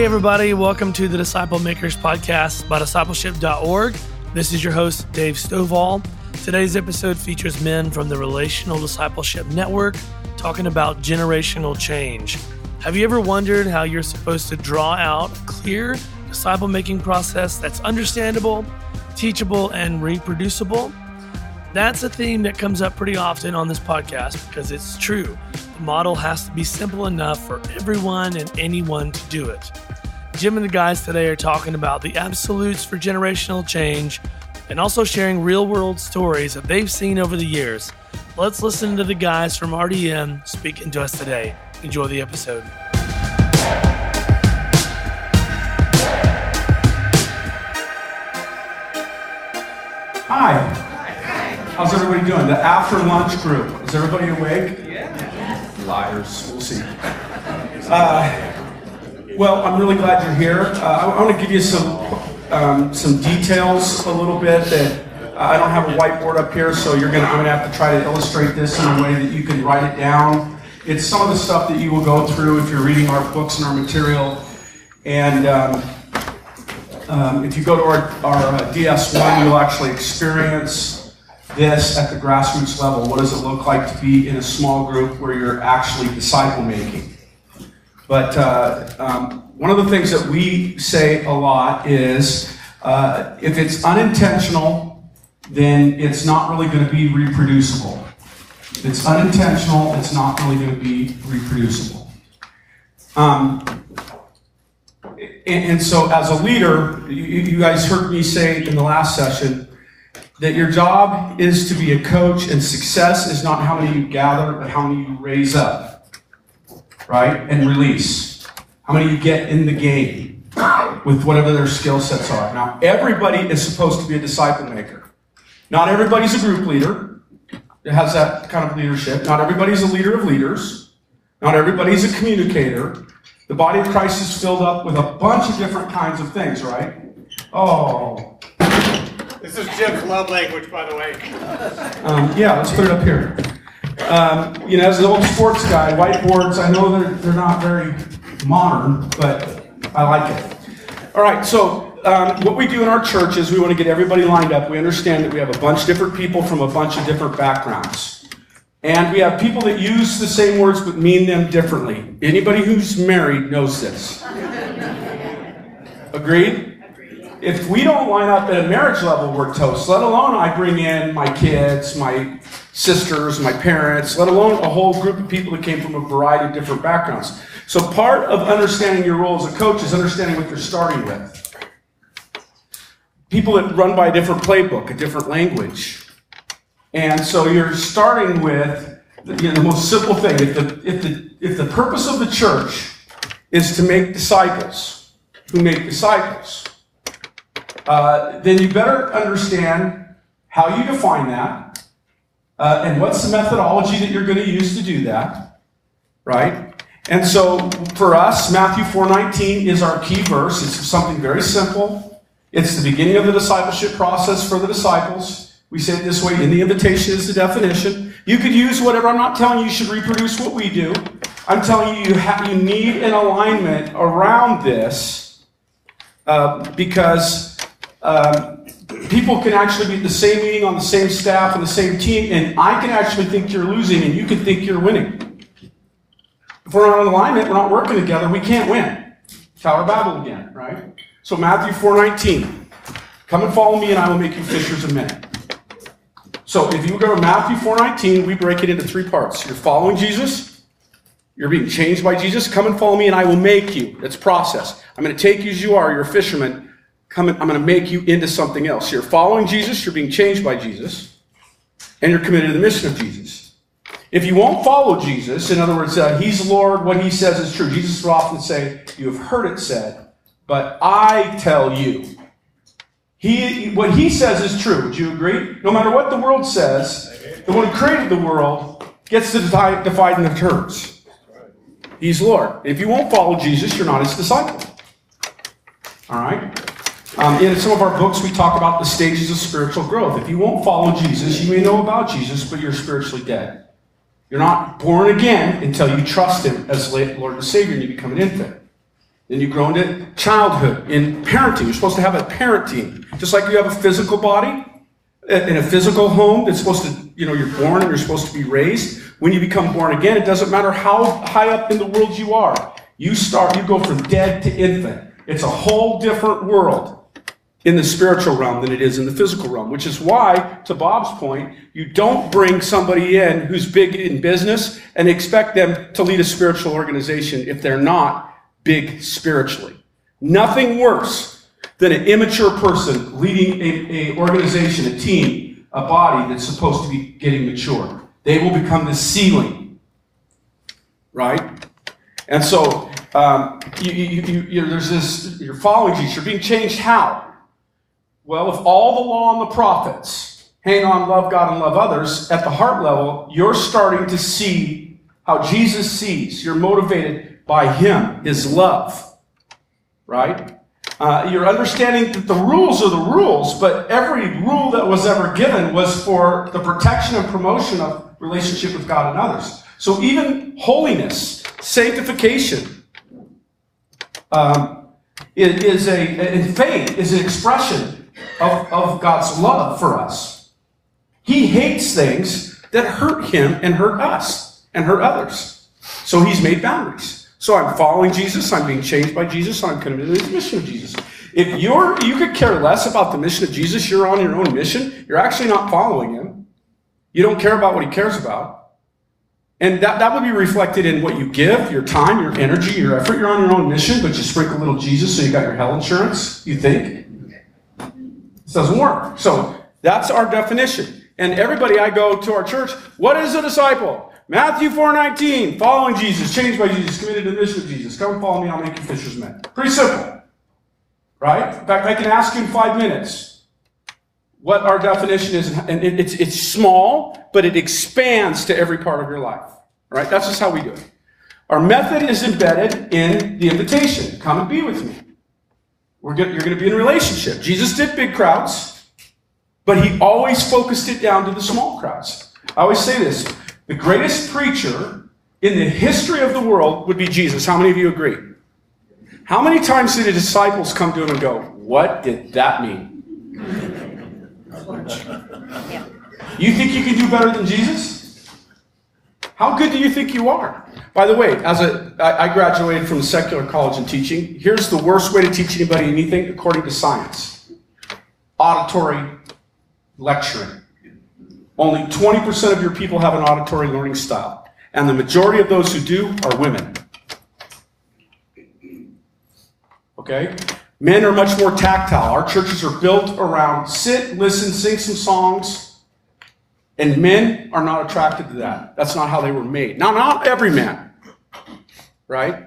Hey, everybody, welcome to the Disciple Makers Podcast by discipleship.org. This is your host, Dave Stovall. Today's episode features men from the Relational Discipleship Network talking about generational change. Have you ever wondered how you're supposed to draw out a clear disciple making process that's understandable, teachable, and reproducible? That's a theme that comes up pretty often on this podcast because it's true. The model has to be simple enough for everyone and anyone to do it. Jim and the guys today are talking about the absolutes for generational change and also sharing real world stories that they've seen over the years. Let's listen to the guys from RDN speaking to us today. Enjoy the episode. Hi. How's everybody doing? The after lunch group. Is everybody awake? Yeah. Liars. We'll see. Uh, well, I'm really glad you're here. Uh, I, I want to give you some um, some details a little bit that uh, I don't have a whiteboard up here, so you're gonna I'm gonna have to try to illustrate this in a way that you can write it down. It's some of the stuff that you will go through if you're reading our books and our material, and. Um, um, if you go to our, our uh, DS1, you'll actually experience this at the grassroots level. What does it look like to be in a small group where you're actually disciple making? But uh, um, one of the things that we say a lot is uh, if it's unintentional, then it's not really going to be reproducible. If it's unintentional, it's not really going to be reproducible. Um, and, and, so, as a leader, you, you guys heard me say in the last session that your job is to be a coach, and success is not how many you gather, but how many you raise up, right? And release. How many you get in the game with whatever their skill sets are. Now, everybody is supposed to be a disciple maker. Not everybody's a group leader that has that kind of leadership. Not everybody's a leader of leaders. Not everybody's a communicator. The body of Christ is filled up with a bunch of different kinds of things, right? Oh. This is Jim's love language, by the way. Um, yeah, let's put it up here. Um, you know, as an old sports guy, whiteboards, I know they're, they're not very modern, but I like it. All right, so um, what we do in our church is we want to get everybody lined up. We understand that we have a bunch of different people from a bunch of different backgrounds. And we have people that use the same words but mean them differently. Anybody who's married knows this. Agreed? If we don't line up at a marriage level, we're toast. Let alone I bring in my kids, my sisters, my parents, let alone a whole group of people that came from a variety of different backgrounds. So part of understanding your role as a coach is understanding what you're starting with. People that run by a different playbook, a different language. And so you're starting with you know, the most simple thing. If the, if, the, if the purpose of the church is to make disciples who make disciples, uh, then you better understand how you define that uh, and what's the methodology that you're going to use to do that, right? And so for us, Matthew 4:19 is our key verse. It's something very simple. It's the beginning of the discipleship process for the disciples. We say it this way in the invitation is the definition. You could use whatever. I'm not telling you you should reproduce what we do. I'm telling you you, have, you need an alignment around this uh, because um, people can actually be at the same meeting on the same staff and the same team, and I can actually think you're losing and you can think you're winning. If we're not in alignment, we're not working together, we can't win. Tower of Babel again, right? So Matthew 4:19. Come and follow me, and I will make you fishers of men. So if you go to Matthew 4:19, we break it into three parts. You're following Jesus, you're being changed by Jesus. Come and follow me, and I will make you. It's process. I'm going to take you as you are. You're a fisherman. Come and, I'm going to make you into something else. You're following Jesus, you're being changed by Jesus, and you're committed to the mission of Jesus. If you won't follow Jesus, in other words, uh, He's Lord, what He says is true. Jesus will often say, You have heard it said, but I tell you. He, what he says is true. Would you agree? No matter what the world says, the one who created the world gets to divide in the terms. He's Lord. If you won't follow Jesus, you're not his disciple. All right? Um, in some of our books, we talk about the stages of spiritual growth. If you won't follow Jesus, you may know about Jesus, but you're spiritually dead. You're not born again until you trust him as Lord and Savior and you become an infant. Then you grow into childhood. In parenting, you're supposed to have a parent team. Just like you have a physical body, in a physical home that's supposed to, you know, you're born and you're supposed to be raised. When you become born again, it doesn't matter how high up in the world you are. You start, you go from dead to infant. It's a whole different world in the spiritual realm than it is in the physical realm, which is why, to Bob's point, you don't bring somebody in who's big in business and expect them to lead a spiritual organization if they're not big spiritually. Nothing worse than an immature person leading a, a organization, a team, a body that's supposed to be getting mature. They will become the ceiling, right? And so um, you, you, you, there's this, you're following Jesus. You're being changed how? Well, if all the law and the prophets hang on love God and love others, at the heart level, you're starting to see how Jesus sees. You're motivated by Him, His love, right? Uh, you're understanding that the rules are the rules, but every rule that was ever given was for the protection and promotion of relationship with God and others. So even holiness, sanctification, um, is a, in faith, is an expression of, of God's love for us. He hates things that hurt him and hurt us and hurt others. So he's made boundaries. So I'm following Jesus, I'm being changed by Jesus, I'm committed to the mission of Jesus. If you're you could care less about the mission of Jesus, you're on your own mission, you're actually not following him. You don't care about what he cares about. And that, that would be reflected in what you give, your time, your energy, your effort. You're on your own mission, but you sprinkle a little Jesus so you got your hell insurance, you think. This doesn't work. So that's our definition. And everybody I go to our church, what is a disciple? Matthew 4.19, following Jesus, changed by Jesus, committed to the mission of Jesus. Come follow me, I'll make you fishers men. Pretty simple. Right? In fact, I can ask you in five minutes what our definition is. And it's, it's small, but it expands to every part of your life. Right? That's just how we do it. Our method is embedded in the invitation. Come and be with me. We're you're going to be in a relationship. Jesus did big crowds, but he always focused it down to the small crowds. I always say this the greatest preacher in the history of the world would be Jesus. How many of you agree? How many times did the disciples come to him and go, What did that mean? You think you can do better than Jesus? How good do you think you are? By the way, as a, I graduated from secular college in teaching. Here's the worst way to teach anybody anything according to science auditory lecturing. Only 20% of your people have an auditory learning style, and the majority of those who do are women. Okay? Men are much more tactile. Our churches are built around sit, listen, sing some songs, and men are not attracted to that. That's not how they were made. Now, not every man, right?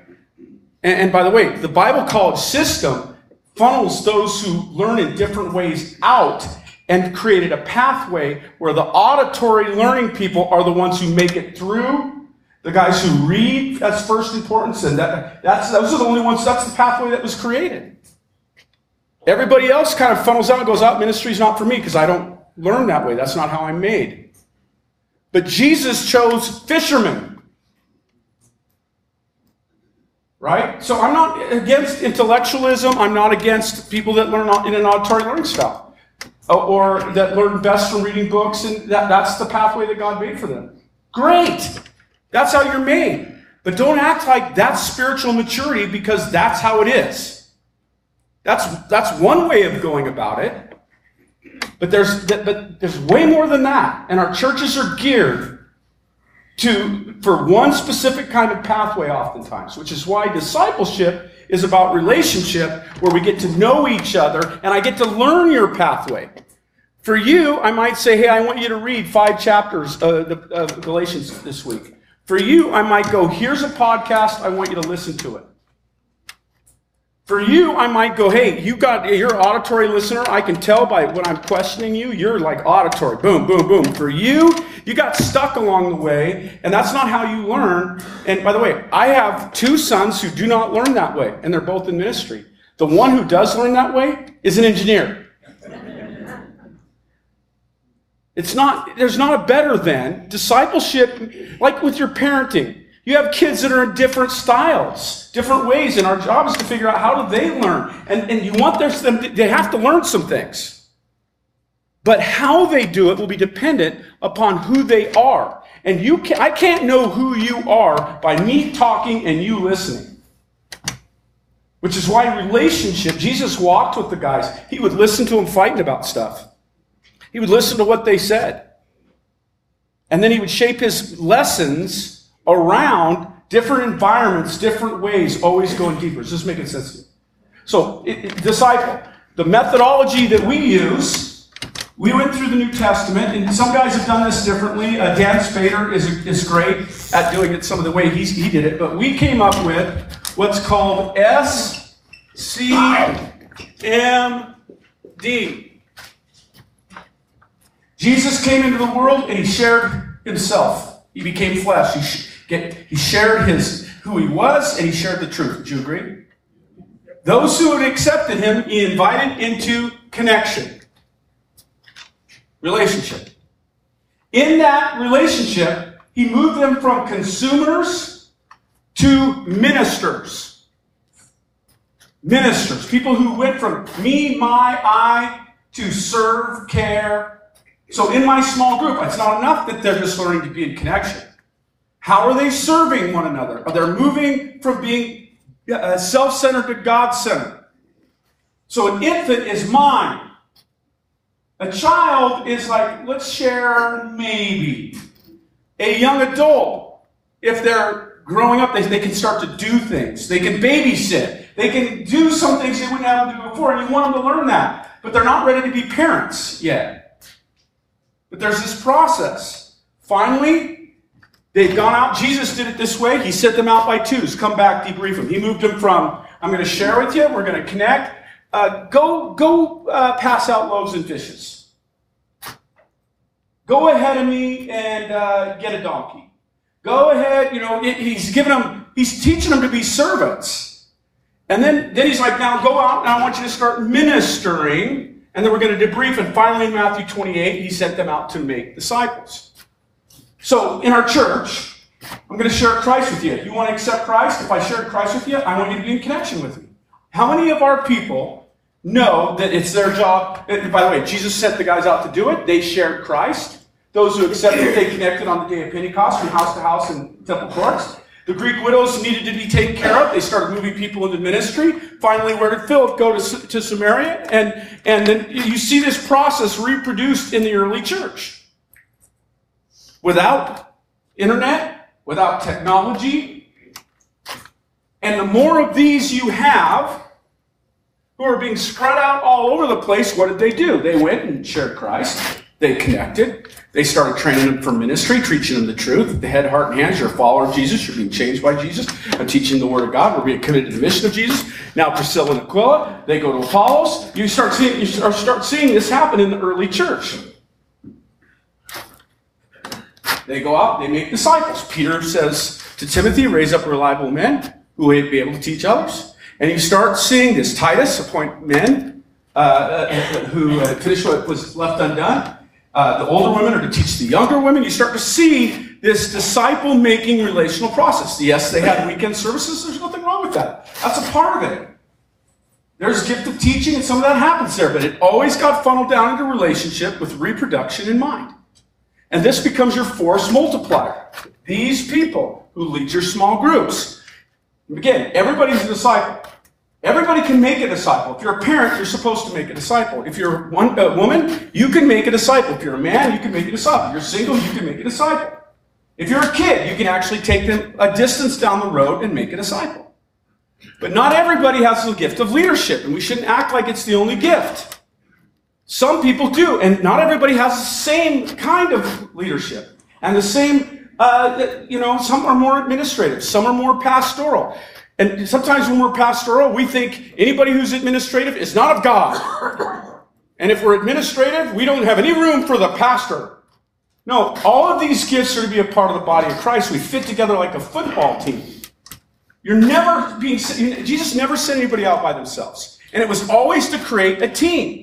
And, and by the way, the Bible college system funnels those who learn in different ways out and created a pathway where the auditory learning people are the ones who make it through. The guys who read, that's first importance, and that, that's, those are the only ones, that's the pathway that was created. Everybody else kind of funnels out and goes out, ministry's not for me because I don't learn that way. That's not how I'm made. But Jesus chose fishermen. Right? So I'm not against intellectualism. I'm not against people that learn in an auditory learning style. Uh, or that learn best from reading books, and that, that's the pathway that God made for them. Great! That's how you're made. But don't act like that's spiritual maturity because that's how it is. That's, that's one way of going about it. But there's, but there's way more than that. And our churches are geared to, for one specific kind of pathway oftentimes, which is why discipleship is about relationship where we get to know each other and I get to learn your pathway. For you, I might say, hey, I want you to read five chapters of, Galatians this week. For you, I might go, here's a podcast, I want you to listen to it. For you, I might go, hey, you got you're auditory listener. I can tell by when I'm questioning you, you're like auditory. Boom, boom, boom. For you, you got stuck along the way, and that's not how you learn. And by the way, I have two sons who do not learn that way, and they're both in ministry. The one who does learn that way is an engineer. It's not, there's not a better than discipleship, like with your parenting. You have kids that are in different styles, different ways, and our job is to figure out how do they learn. And, and you want them, they have to learn some things. But how they do it will be dependent upon who they are. And you can, I can't know who you are by me talking and you listening. Which is why relationship, Jesus walked with the guys. He would listen to them fighting about stuff. He would listen to what they said. And then he would shape his lessons around different environments, different ways, always going deeper. Is this making sense? So, it, it, disciple, the methodology that we use, we went through the New Testament, and some guys have done this differently. Uh, Dann Spader is, is great at doing it some of the way he's, he did it, but we came up with what's called S C M D. Jesus came into the world and he shared himself. He became flesh. He, sh- get, he shared his who he was and he shared the truth. Do you agree? Those who had accepted him, he invited into connection, relationship. In that relationship, he moved them from consumers to ministers. Ministers, people who went from me, my, I to serve, care, so in my small group, it's not enough that they're just learning to be in connection. How are they serving one another? Are they moving from being uh, self-centered to God-centered? So an infant is mine. A child is like, let's share maybe. A young adult, if they're growing up, they, they can start to do things. They can babysit. They can do some things they wouldn't have to do before, and you want them to learn that. But they're not ready to be parents yet. But there's this process. Finally, they've gone out. Jesus did it this way. He sent them out by twos. Come back, debrief them. He moved them from, I'm going to share with you. We're going to connect. Uh, go go uh, pass out loaves and fishes. Go ahead of me and uh, get a donkey. Go ahead. You know, he's giving them, he's teaching them to be servants. And then, then he's like, now go out and I want you to start ministering and then we're going to debrief. And finally, in Matthew 28, he sent them out to make disciples. So in our church, I'm going to share Christ with you. You want to accept Christ? If I share Christ with you, I want you to be in connection with me. How many of our people know that it's their job? And by the way, Jesus sent the guys out to do it. They shared Christ. Those who accepted, they connected on the day of Pentecost from house to house in temple courts. The Greek widows needed to be taken care of. They started moving people into ministry. Finally, where did Philip go to, to Samaria? And, and then you see this process reproduced in the early church. Without internet, without technology. And the more of these you have, who are being spread out all over the place, what did they do? They went and shared Christ. They connected. They started training them for ministry, teaching them the truth. The head, heart, and hands. You're a follower of Jesus. You're being changed by Jesus. I'm teaching the Word of God. We're being committed to the mission of Jesus. Now Priscilla and Aquila, they go to Apollos. You start seeing, you start seeing this happen in the early church. They go out, they make disciples. Peter says to Timothy, raise up reliable men who will be able to teach others. And you start seeing this. Titus, appoint men uh, uh, who uh, finish what was left undone uh, the older women are to teach the younger women. You start to see this disciple making relational process. Yes, they had weekend services. There's nothing wrong with that. That's a part of it. There's gift of teaching, and some of that happens there, but it always got funneled down into relationship with reproduction in mind. And this becomes your force multiplier. These people who lead your small groups. Again, everybody's a disciple. Everybody can make a disciple. If you're a parent, you're supposed to make a disciple. If you're one a woman, you can make a disciple. If you're a man, you can make a disciple. If you're single, you can make a disciple. If you're a kid, you can actually take them a distance down the road and make a disciple. But not everybody has the gift of leadership, and we shouldn't act like it's the only gift. Some people do, and not everybody has the same kind of leadership and the same, uh, you know, some are more administrative, some are more pastoral. And sometimes when we're pastoral, we think anybody who's administrative is not of God. And if we're administrative, we don't have any room for the pastor. No, all of these gifts are to be a part of the body of Christ. We fit together like a football team. You're never being, Jesus never sent anybody out by themselves. And it was always to create a team.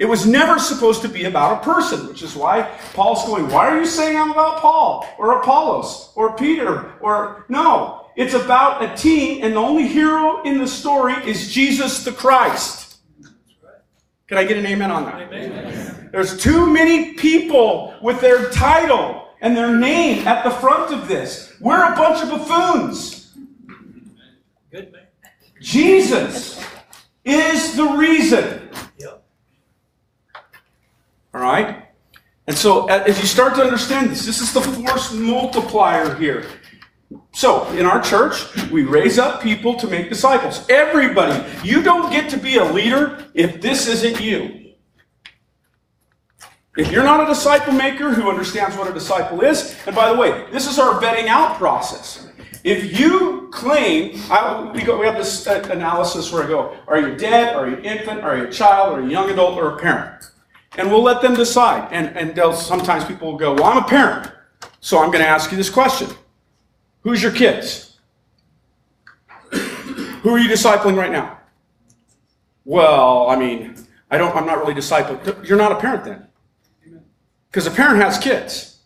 It was never supposed to be about a person, which is why Paul's going, Why are you saying I'm about Paul or Apollos or Peter or no? It's about a team, and the only hero in the story is Jesus the Christ. Can I get an amen on that? Amen. There's too many people with their title and their name at the front of this. We're a bunch of buffoons. Good man. Jesus is the reason. All right? And so, as you start to understand this, this is the force multiplier here. So, in our church, we raise up people to make disciples. Everybody. You don't get to be a leader if this isn't you. If you're not a disciple maker who understands what a disciple is, and by the way, this is our vetting out process. If you claim, I, we, go, we have this uh, analysis where I go, are you dead, are you infant, are you a child, you a young adult, or a parent? And we'll let them decide. And, and they'll, sometimes people will go, well, I'm a parent, so I'm going to ask you this question. Who's your kids? Who are you discipling right now? Well, I mean, I don't, I'm not really discipling. You're not a parent then. Because a parent has kids.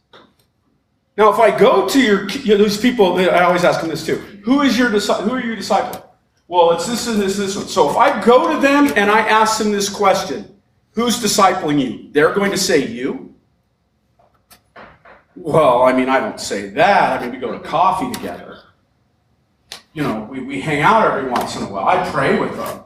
Now, if I go to your, you know, those people, I always ask them this too. Who is your who are you discipling? Well, it's this and this and this one. So if I go to them and I ask them this question, who's discipling you? They're going to say you. Well, I mean, I don't say that. I mean, we go to coffee together. You know, we, we hang out every once in a while. I pray with them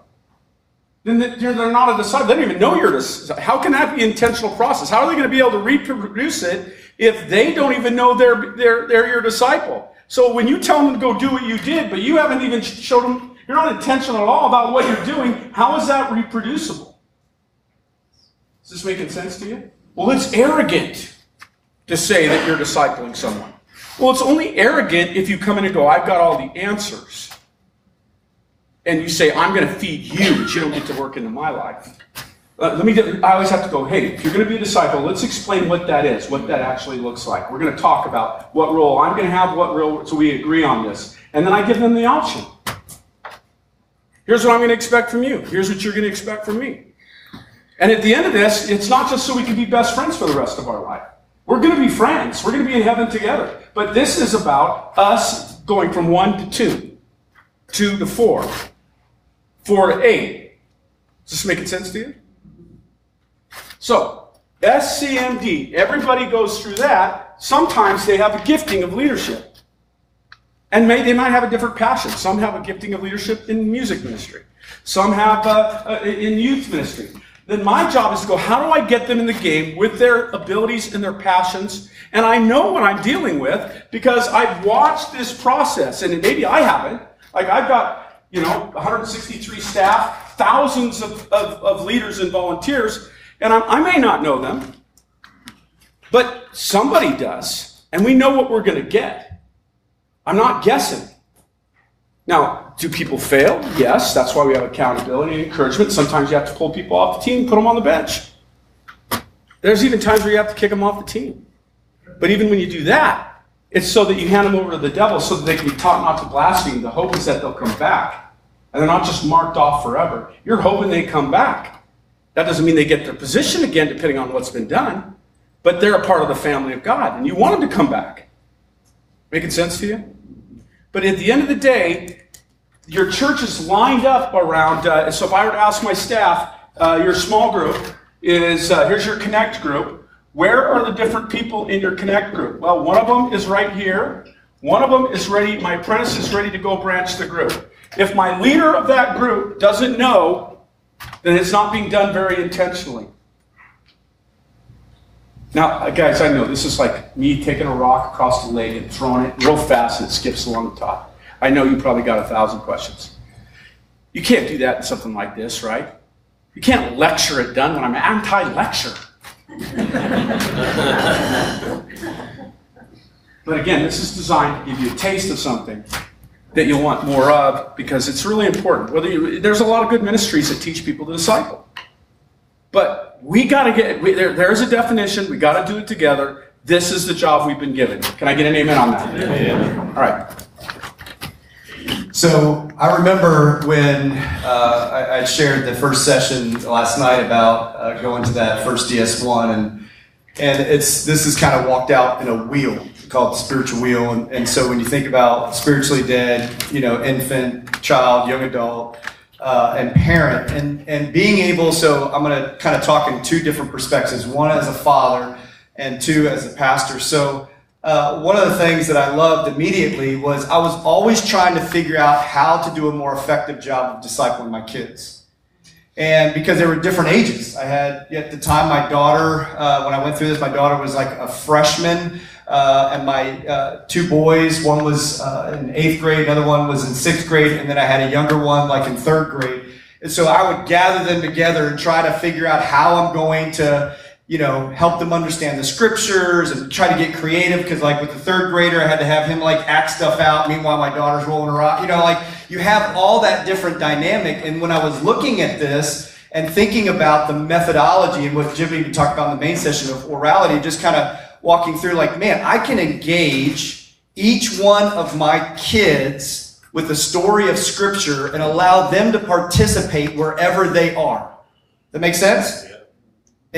then they're not a disciple. They don't even know you're a disciple. How can that be intentional process? How are they going to be able to reproduce it if they don't even know they're, they're, they're your disciple? So when you tell them to go do what you did, but you haven't even showed them, you're not intentional at all about what you're doing, how is that reproducible? Is this making sense to you? Well, it's arrogant to say that you're discipling someone. Well, it's only arrogant if you come in and go, I've got all the answers and you say, I'm going to feed you, but you don't get to work into my life. Uh, let me get, I always have to go, hey, if you're going to be a disciple, let's explain what that is, what that actually looks like. We're going to talk about what role I'm going to have, what role, so we agree on this. And then I give them the option. Here's what I'm going to expect from you. Here's what you're going to expect from me. And at the end of this, it's not just so we can be best friends for the rest of our life. We're going to be friends. We're going to be in heaven together. But this is about us going from one to two, two to four, 4 to 8. Is this making sense to you? So, SCMD, everybody goes through that. Sometimes they have a gifting of leadership. And may, they might have a different passion. Some have a gifting of leadership in music ministry. Some have uh, uh, in youth ministry. Then my job is to go, how do I get them in the game with their abilities and their passions? And I know what I'm dealing with because I've watched this process. And maybe I haven't. Like I've got you know, 163 staff, thousands of, of, of leaders and volunteers, and I, I, may not know them, but somebody does, and we know what we're going to get. I'm not guessing. Now, do people fail? Yes, that's why we have accountability and encouragement. Sometimes you have to pull people off the team, put them on the bench. There's even times where you have to kick them off the team. But even when you do that, it's so that you hand them over to the devil so that they can be taught not to blaspheme. The hope is that they'll come back. And they're not just marked off forever. You're hoping they come back. That doesn't mean they get their position again, depending on what's been done. But they're a part of the family of God, and you want them to come back. Making sense to you? But at the end of the day, your church is lined up around. Uh, so if I were to ask my staff, uh, your small group is uh, here's your connect group. Where are the different people in your Connect group? Well, one of them is right here. One of them is ready, my apprentice is ready to go branch the group. If my leader of that group doesn't know, then it's not being done very intentionally. Now, uh, guys, I know this is like me taking a rock across the lake and throwing it real fast and it skips along the top. I know you probably got a thousand questions. You can't do that in something like this, right? You can't lecture it done when I'm anti lecture. but again, this is designed to give you a taste of something that you'll want more of because it's really important. Whether you, there's a lot of good ministries that teach people to disciple, but we got to get we, there, there's a definition. We got to do it together. This is the job we've been given. Can I get an amen on that? Amen. All right. So I remember when uh, I, I, shared the first session last night about uh, going to that first DS1, and and it's this is kind of walked out in a wheel called the spiritual wheel. And, and so when you think about spiritually dead, you know, infant, child, young adult, uh, and parent, and and being able, so I'm going to kind of talk in two different perspectives. One as a father, and two as a pastor. So uh, one of the things that I loved immediately was I was always trying to figure out how to do a more effective job of discipling my kids. And because they were different ages, I had at the time my daughter, uh, when I went through this, my daughter was like a freshman, uh, and my uh, two boys, one was uh, in eighth grade, another one was in sixth grade, and then I had a younger one like in third grade. And so I would gather them together and try to figure out how I'm going to you know, help them understand the scriptures and try to get creative because like with the third grader, I had to have him like act stuff out. Meanwhile, my daughter's rolling eyes. You know, like you have all that different dynamic. And when I was looking at this and thinking about the methodology and what Jimmy talked about in the main session of orality, just kind of walking through like, man, I can engage each one of my kids with the story of scripture and allow them to participate wherever they are. That makes sense?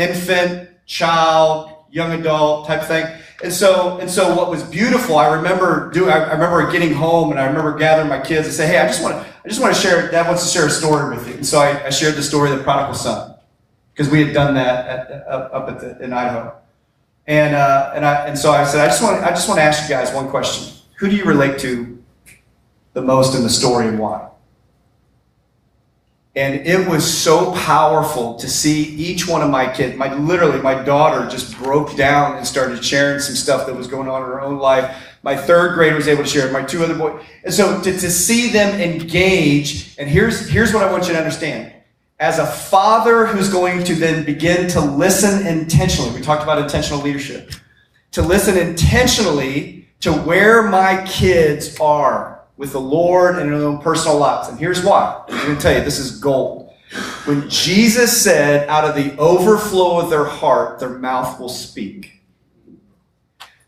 Infant, child, young adult type thing. And so, and so what was beautiful, I remember doing, I remember getting home and I remember gathering my kids and say, Hey, I just want to, I just want to share, dad wants to share a story with you. And so I, I shared the story of the prodigal son because we had done that at, up, at the, in Idaho. And, uh, and I, and so I said, I just want, I just want to ask you guys one question. Who do you relate to the most in the story and why? And it was so powerful to see each one of my kids. My literally, my daughter just broke down and started sharing some stuff that was going on in her own life. My third grader was able to share. My two other boys, and so to, to see them engage. And here's here's what I want you to understand. As a father who's going to then begin to listen intentionally, we talked about intentional leadership. To listen intentionally to where my kids are with the Lord and in their own personal lives. And here's why. I'm going to tell you, this is gold. When Jesus said, out of the overflow of their heart, their mouth will speak.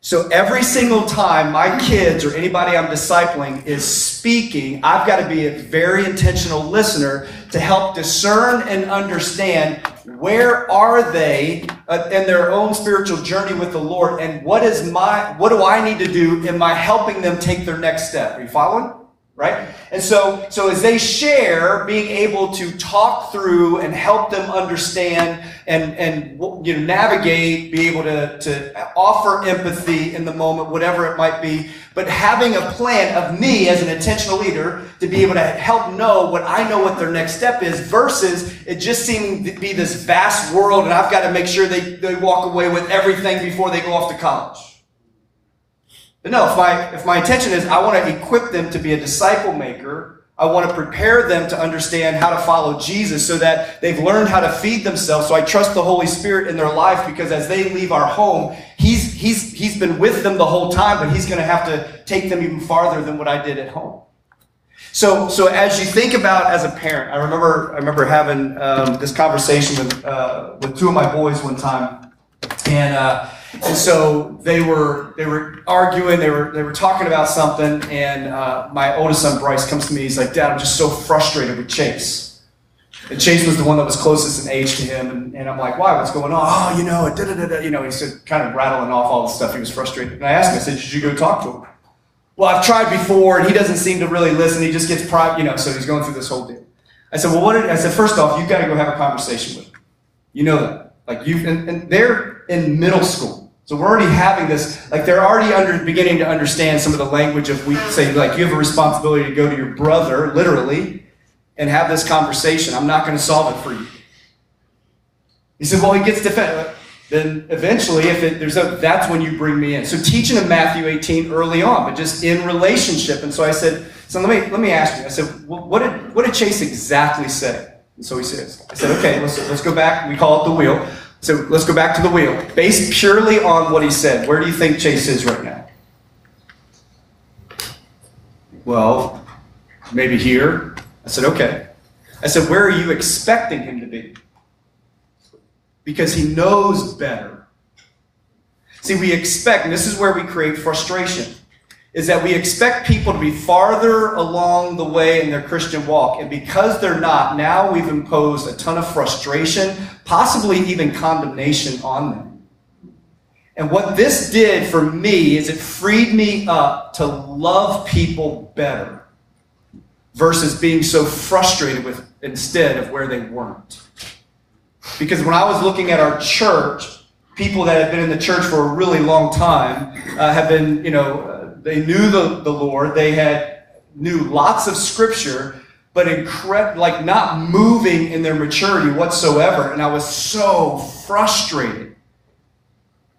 So every single time my kids or anybody I'm discipling is speaking, I've got to be a very intentional listener to help discern and understand where are they uh, in their own spiritual journey with the Lord and what is my what do I need to do in my helping them take their next step? Are you following? right? And so, so as they share, being able to talk through and help them understand and, and you know, navigate, be able to, to offer empathy in the moment, whatever it might be, but having a plan of me as an intentional leader to be able to help know what I know what their next step is versus it just seeming to be this vast world and I've got to make sure they, they walk away with everything before they go off to college. But no, if my, if my intention is I want to equip them to be a disciple maker, I want to prepare them to understand how to follow Jesus so that they've learned how to feed themselves. So I trust the Holy Spirit in their life because as they leave our home, He's, he's, he's been with them the whole time, but He's going to have to take them even farther than what I did at home. So, so as you think about as a parent, I remember, I remember having um, this conversation with, uh, with two of my boys one time, and uh, and so they were they were arguing. They were they were talking about something, and uh, my oldest son Bryce comes to me. He's like, "Dad, I'm just so frustrated with Chase." And Chase was the one that was closest in age to him, and, and I'm like, "Why? What's going on?" Oh, you know, da da da. You know, he's kind of rattling off all the stuff. He was frustrated, and I asked him. I said, "Did you go talk to him?" Well, I've tried before, and he doesn't seem to really listen. He just gets pride, you know. So he's going through this whole deal. I said, "Well, what?" Did, I said, first off, you've got to go have a conversation with him. You know that, like you, and, and they're in middle school. So we're already having this, like they're already under, beginning to understand some of the language of we say, like you have a responsibility to go to your brother, literally, and have this conversation. I'm not going to solve it for you. He said, well, he gets defended. Then eventually, if it, there's a, that's when you bring me in. So teaching him Matthew 18 early on, but just in relationship. And so I said, so let me let me ask you. I said, what did what did Chase exactly say? And so he says, I said, okay, let's let's go back. We call it the wheel. So let's go back to the wheel. Based purely on what he said, where do you think Chase is right now? Well, maybe here. I said, okay. I said, where are you expecting him to be? Because he knows better. See, we expect, and this is where we create frustration. is that we expect people to be farther along the way in their Christian walk. And because they're not, now we've imposed a ton of frustration, possibly even condemnation on them. And what this did for me is it freed me up to love people better versus being so frustrated with instead of where they weren't. Because when I was looking at our church, people that have been in the church for a really long time uh, have been, you know, they knew the, the Lord. They had knew lots of scripture, but like not moving in their maturity whatsoever. And I was so frustrated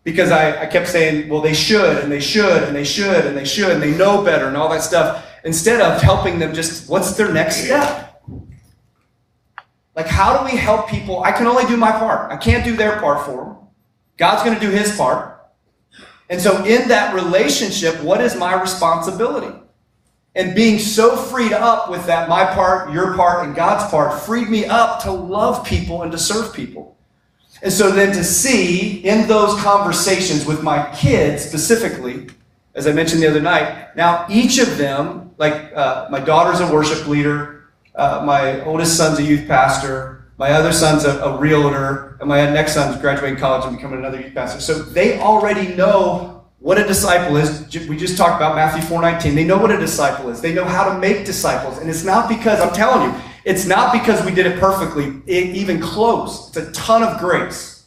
because I, I kept saying, well, they should, and they should, and they should, and they should, and they know better, and all that stuff, instead of helping them just, what's their next step? Like, how do we help people? I can only do my part. I can't do their part for them. God's going to do his part. And so, in that relationship, what is my responsibility? And being so freed up with that, my part, your part, and God's part, freed me up to love people and to serve people. And so then to see in those conversations with my kids specifically, as I mentioned the other night, now each of them, like uh, my daughter's a worship leader, uh, my oldest son's a youth pastor, my other son's a, a realtor, and my next son's graduating college and becoming another youth pastor. So they already know what a disciple is. We just talked about Matthew 4:19. They know what a disciple is. They know how to make disciples. And it's not because I'm telling you, it's not because we did it perfectly, it, even close. It's a ton of grace.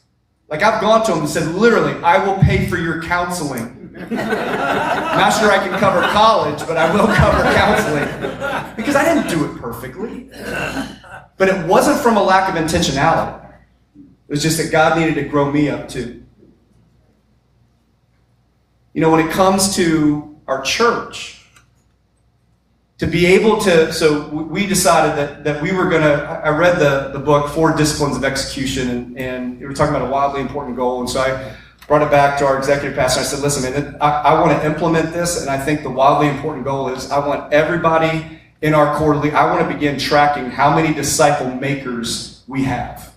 Like I've gone to them and said, literally, I will pay for your counseling. not sure I can cover college, but I will cover counseling. Because I didn't do it perfectly. But it wasn't from a lack of intentionality. It was just that God needed to grow me up too. You know, when it comes to our church, to be able to, so we decided that, that we were going to, I read the, the book, Four Disciplines of Execution, and, and we were talking about a wildly important goal. And so I brought it back to our executive pastor. I said, listen, man, I, I want to implement this. And I think the wildly important goal is I want everybody in our quarterly, I want to begin tracking how many disciple makers we have.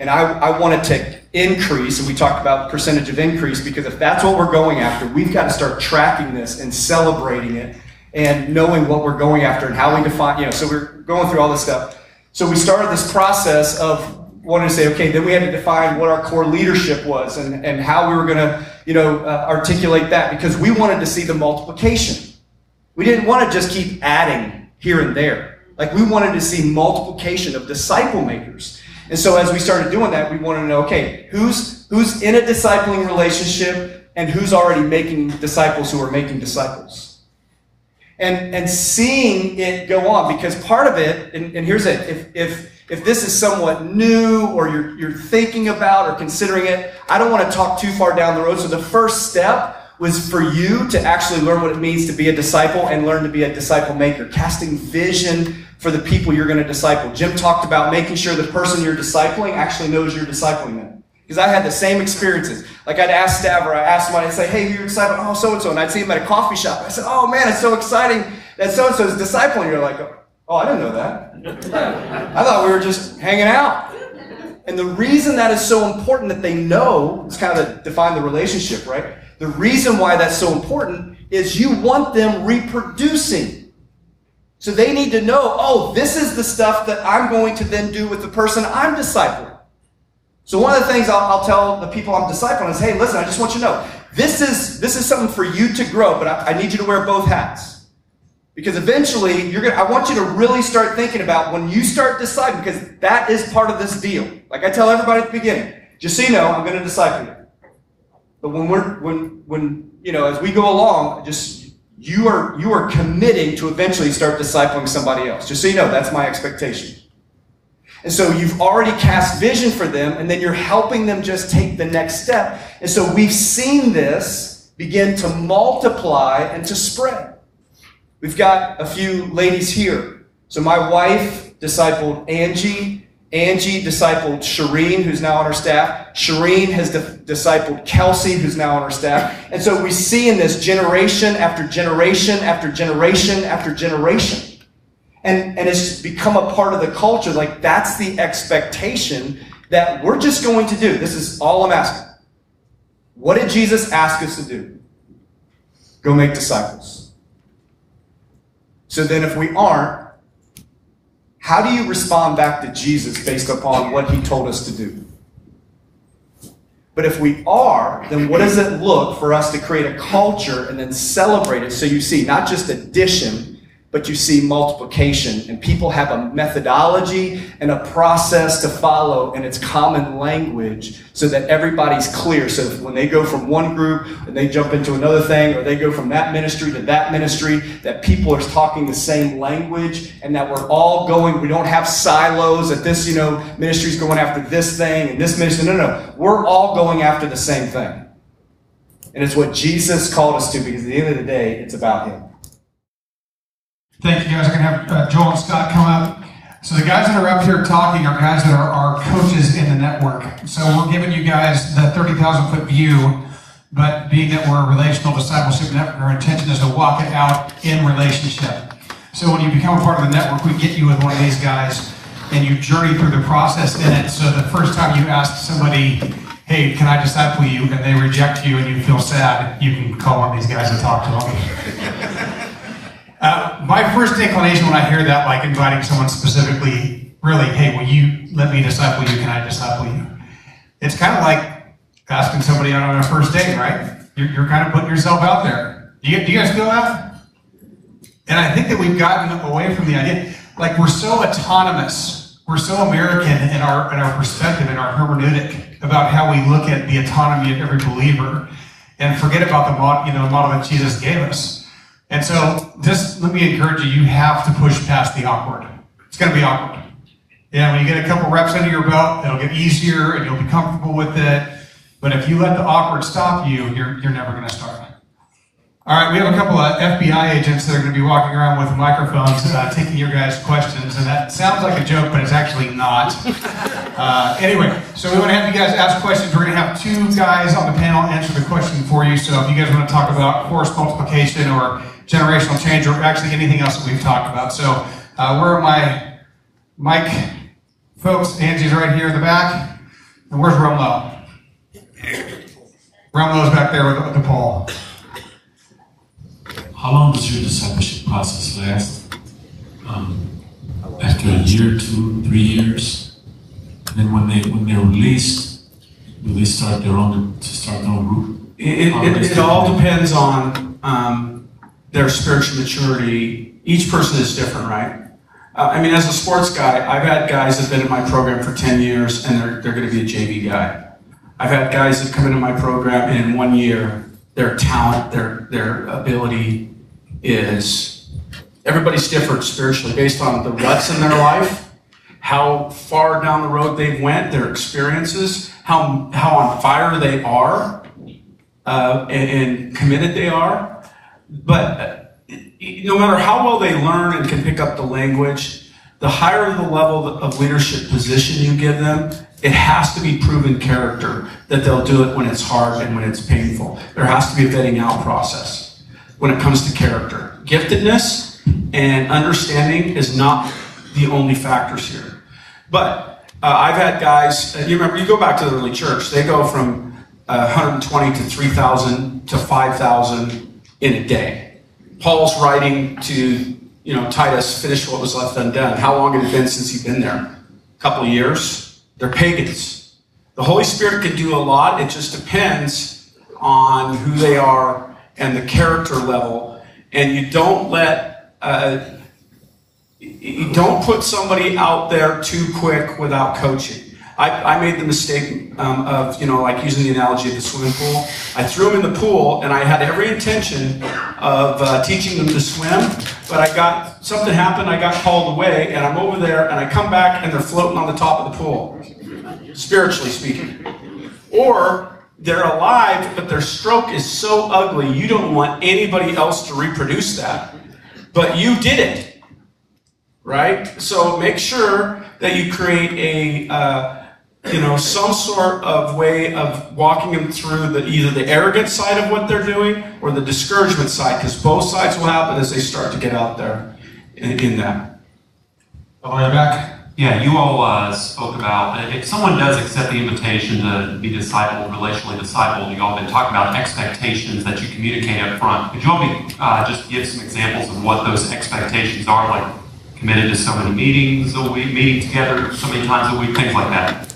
And I, I want it to increase, and we talked about percentage of increase, because if that's what we're going after, we've got to start tracking this and celebrating it and knowing what we're going after and how we define, you know, so we're going through all this stuff. So we started this process of wanting to say, okay, then we had to define what our core leadership was and, and how we were going to, you know, uh, articulate that because we wanted to see the multiplication. We didn't want to just keep adding here and there. Like we wanted to see multiplication of disciple makers. And so as we started doing that, we wanted to know, okay, who's who's in a discipling relationship and who's already making disciples who are making disciples. And and seeing it go on, because part of it, and, and here's it, if if if this is somewhat new or you're you're thinking about or considering it, I don't want to talk too far down the road. So the first step was for you to actually learn what it means to be a disciple and learn to be a disciple maker, casting vision for the people you're going to disciple. Jim talked about making sure the person you're discipling actually knows you're discipling them. Because I had the same experiences. Like I'd ask Stav or I asked somebody, I'd say, hey, you're discipling, oh, so-and-so. And I'd see him at a coffee shop. I said, oh man, it's so exciting that so-and-so is discipling. You're like, oh, I didn't know that. I thought we were just hanging out. And the reason that is so important that they know, it's kind of define the relationship, right? The reason why that's so important is you want them reproducing. So they need to know, oh, this is the stuff that I'm going to then do with the person I'm discipling. So one of the things I'll, I'll tell the people I'm discipling is, hey, listen, I just want you to know, this is this is something for you to grow, but I, I need you to wear both hats. Because eventually, you're gonna. I want you to really start thinking about when you start discipling, because that is part of this deal. Like I tell everybody at the beginning, just so you know, I'm going to disciple you. But when we're when when you know as we go along, just you are you are committing to eventually start discipling somebody else. Just so you know, that's my expectation. And so you've already cast vision for them, and then you're helping them just take the next step. And so we've seen this begin to multiply and to spread. We've got a few ladies here. So my wife discipled Angie Angie discipled Shireen, who's now on our staff. Shireen has di- discipled Kelsey, who's now on our staff. And so we see in this generation after generation after generation after generation. And, and it's become a part of the culture. Like that's the expectation that we're just going to do. This is all I'm asking. What did Jesus ask us to do? go make disciples. So then, if we aren't, how do you respond back to Jesus based upon what he told us to do? But if we are, then what does it look for us to create a culture and then celebrate it so you see not just addition, but you see multiplication. And people have a methodology and a process to follow, and it's common language so that everybody's clear. So when they go from one group and they jump into another thing, or they go from that ministry to that ministry, that people are talking the same language and that we're all going, we don't have silos that this, you know, ministry's going after this thing and this ministry. No, no, no. We're all going after the same thing. And it's what Jesus called us to because at the end of the day, it's about Him. Thank you guys. Going to have uh, Joel and Scott come up. So the guys that are up here talking are guys that are, our coaches in the network. So we're giving you guys the 30,000 foot view, but being that we're a relational discipleship network, our intention is to walk it out in relationship. So when you become a part of the network, we get you with one of these guys and you journey through the process in it. So the first time you ask somebody, hey, can I disciple you? And they reject you and you feel sad, you can call on these guys and talk to them. Uh, my first inclination when I hear that, like inviting someone specifically, really, hey, will you let me disciple you? Can I disciple you? It's kind of like asking somebody out on a first date, right? You're, you're kind of putting yourself out there. Do you, do you guys feel that? And I think that we've gotten away from the idea, like we're so autonomous, we're so American in our in our perspective, in our hermeneutic about how we look at the autonomy of every believer, and forget about the you know, the model that Jesus gave us. And so, just let me encourage you, you have to push past the awkward. It's going to be awkward. Yeah, when you get a couple reps under your belt, it'll get easier and you'll be comfortable with it. But if you let the awkward stop you, you're, you're never going to start. All right, we have a couple of FBI agents that are going to be walking around with microphones uh, taking your guys' questions, and that sounds like a joke, but it's actually not. Uh, anyway, so we want to have you guys ask questions. We're going to have two guys on the panel answer the question for you. So if you guys want to talk about force multiplication or generational change or actually anything else that we've talked about. So, uh, where are my mic folks? Angie's right here in the back. And where's Romlo? Romlo's back there with, with the pole. How long does your discipleship process last? Um, after a year, two, three years, and then when they when they're released, do they start their own to start their own group? It, it, it all depends on um, their spiritual maturity. Each person is different, right? Uh, I mean, as a sports guy, I've had guys that have been in my program for 10 years and they're, they're going to be a JV guy. I've had guys that come into my program and in one year, their talent, their, their ability is, everybody's different spiritually based on the ruts in their life, how far down the road they've went, their experiences, how, how on fire they are, uh, and, and committed they are. But uh, no matter how well they learn and can pick up the language, the higher the level of leadership position you give them, it has to be proven character that they'll do it when it's hard and when it's painful. There has to be a vetting out process when it comes to character. Giftedness and understanding is not the only factors here. But uh, I've had guys, uh, you remember, you go back to the early church, they go from uh, 120 to 3,000 to 5,000 in a day. Paul's writing to, you know, Titus, finish what was left undone. How long had it been since he'd been there? A couple of years. They're pagans. The Holy Spirit can do a lot. It just depends on who they are and the character level. And you don't let, uh, you don't put somebody out there too quick without coaching. I, I made the mistake um, of, you know, like using the analogy of the swimming pool. I threw them in the pool, and I had every intention of uh, teaching them to swim, but I got something happened. I got called away, and I'm over there, and I come back, and they're floating on the top of the pool, spiritually speaking. Or they're alive, but their stroke is so ugly, you don't want anybody else to reproduce that. But you did it, right? So make sure that you create a uh, you know, some sort of way of walking them through the either the arrogant side of what they're doing or the discouragement side, because both sides will happen as they start to get out there in, in that. All the way back. Yeah, you all uh, spoke about uh, if someone does accept the invitation to be discipled, relationally discipled, you all been talking about expectations that you communicate up front. Could you all be, uh, just give some examples of what those expectations are, like committed to so many meetings a week, meeting together so many times a week, things like that?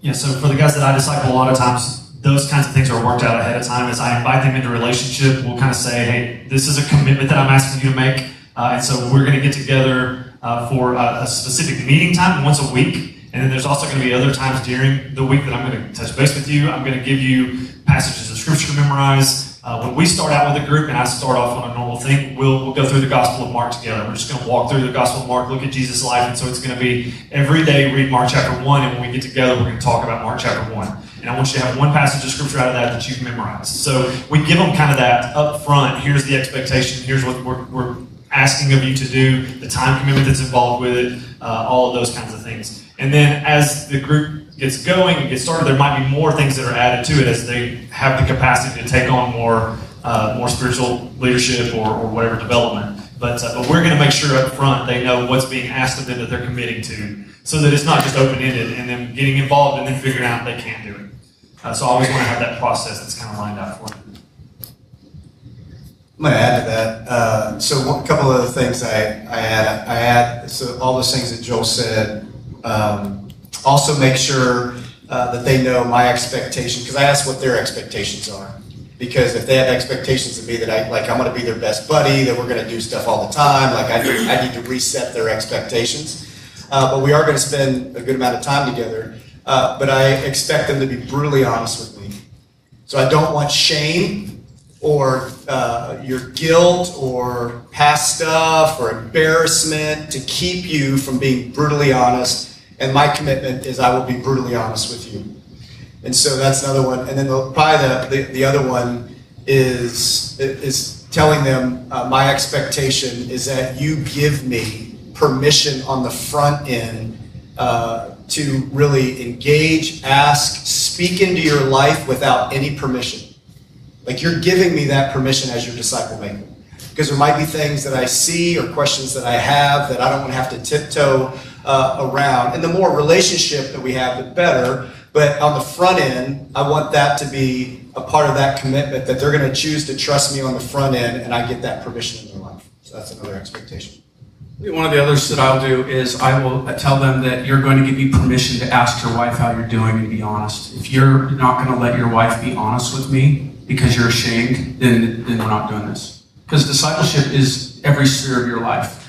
Yeah, so for the guys that I disciple, a lot of times those kinds of things are worked out ahead of time. As I invite them into relationship, we'll kind of say, hey, this is a commitment that I'm asking you to make. Uh, and so we're going to get together uh, for a, a, specific meeting time once a week. And then there's also going to be other times during the week that I'm going to touch base with you. I'm going to give you passages of scripture to memorize. Uh, when we start out with a group and I start off on a normal thing, we'll, we'll go through the Gospel of Mark together. We're just going to walk through the Gospel of Mark, look at Jesus' life. And so it's going to be every day read Mark chapter 1. And when we get together, we're going to talk about Mark chapter 1. And I want you to have one passage of scripture out of that that you've memorized. So we give them kind of that up front. Here's the expectation. Here's what we're, we're asking of you to do, the time commitment that's involved with it, uh, all of those kinds of things. And then as the group gets going and gets started, there might be more things that are added to it as they have the capacity to take on more uh, more spiritual leadership or, or whatever development. But, uh, but we're going to make sure up front they know what's being asked of them that they're committing to so that it's not just open ended and then getting involved and then figuring out they can't do it. Uh, so I always want to have that process that's kind of lined out for them. I'm going to add to that. Uh, so one, a couple of the things I, I add, I add, so all those things that Joel said, um, also make sure uh, that they know my expectation, because I ask what their expectations are. Because if they have expectations of me that I, like I'm going to be their best buddy, that we're going to do stuff all the time, like I, I need to reset their expectations. Uh, but we are going to spend a good amount of time together. Uh, but I expect them to be brutally honest with me. So I don't want shame or uh, your guilt or past stuff or embarrassment to keep you from being brutally honest. And my commitment is I will be brutally honest with you. And so that's another one. And then the, probably the, the, the, other one is, is telling them uh, my expectation is that you give me permission on the front end uh, to really engage, ask, speak into your life without any permission. Like you're giving me that permission as your disciple maker. Because there might be things that I see or questions that I have that I don't want to have to tiptoe uh, around. And the more relationship that we have, the better. But on the front end, I want that to be a part of that commitment that they're going to choose to trust me on the front end and I get that permission in their life. So that's another expectation. One of the others that I'll do is I will tell them that you're going to give me permission to ask your wife how you're doing and be honest. If you're not going to let your wife be honest with me, because you're ashamed, then, then we're not doing this. Because discipleship is every sphere of your life.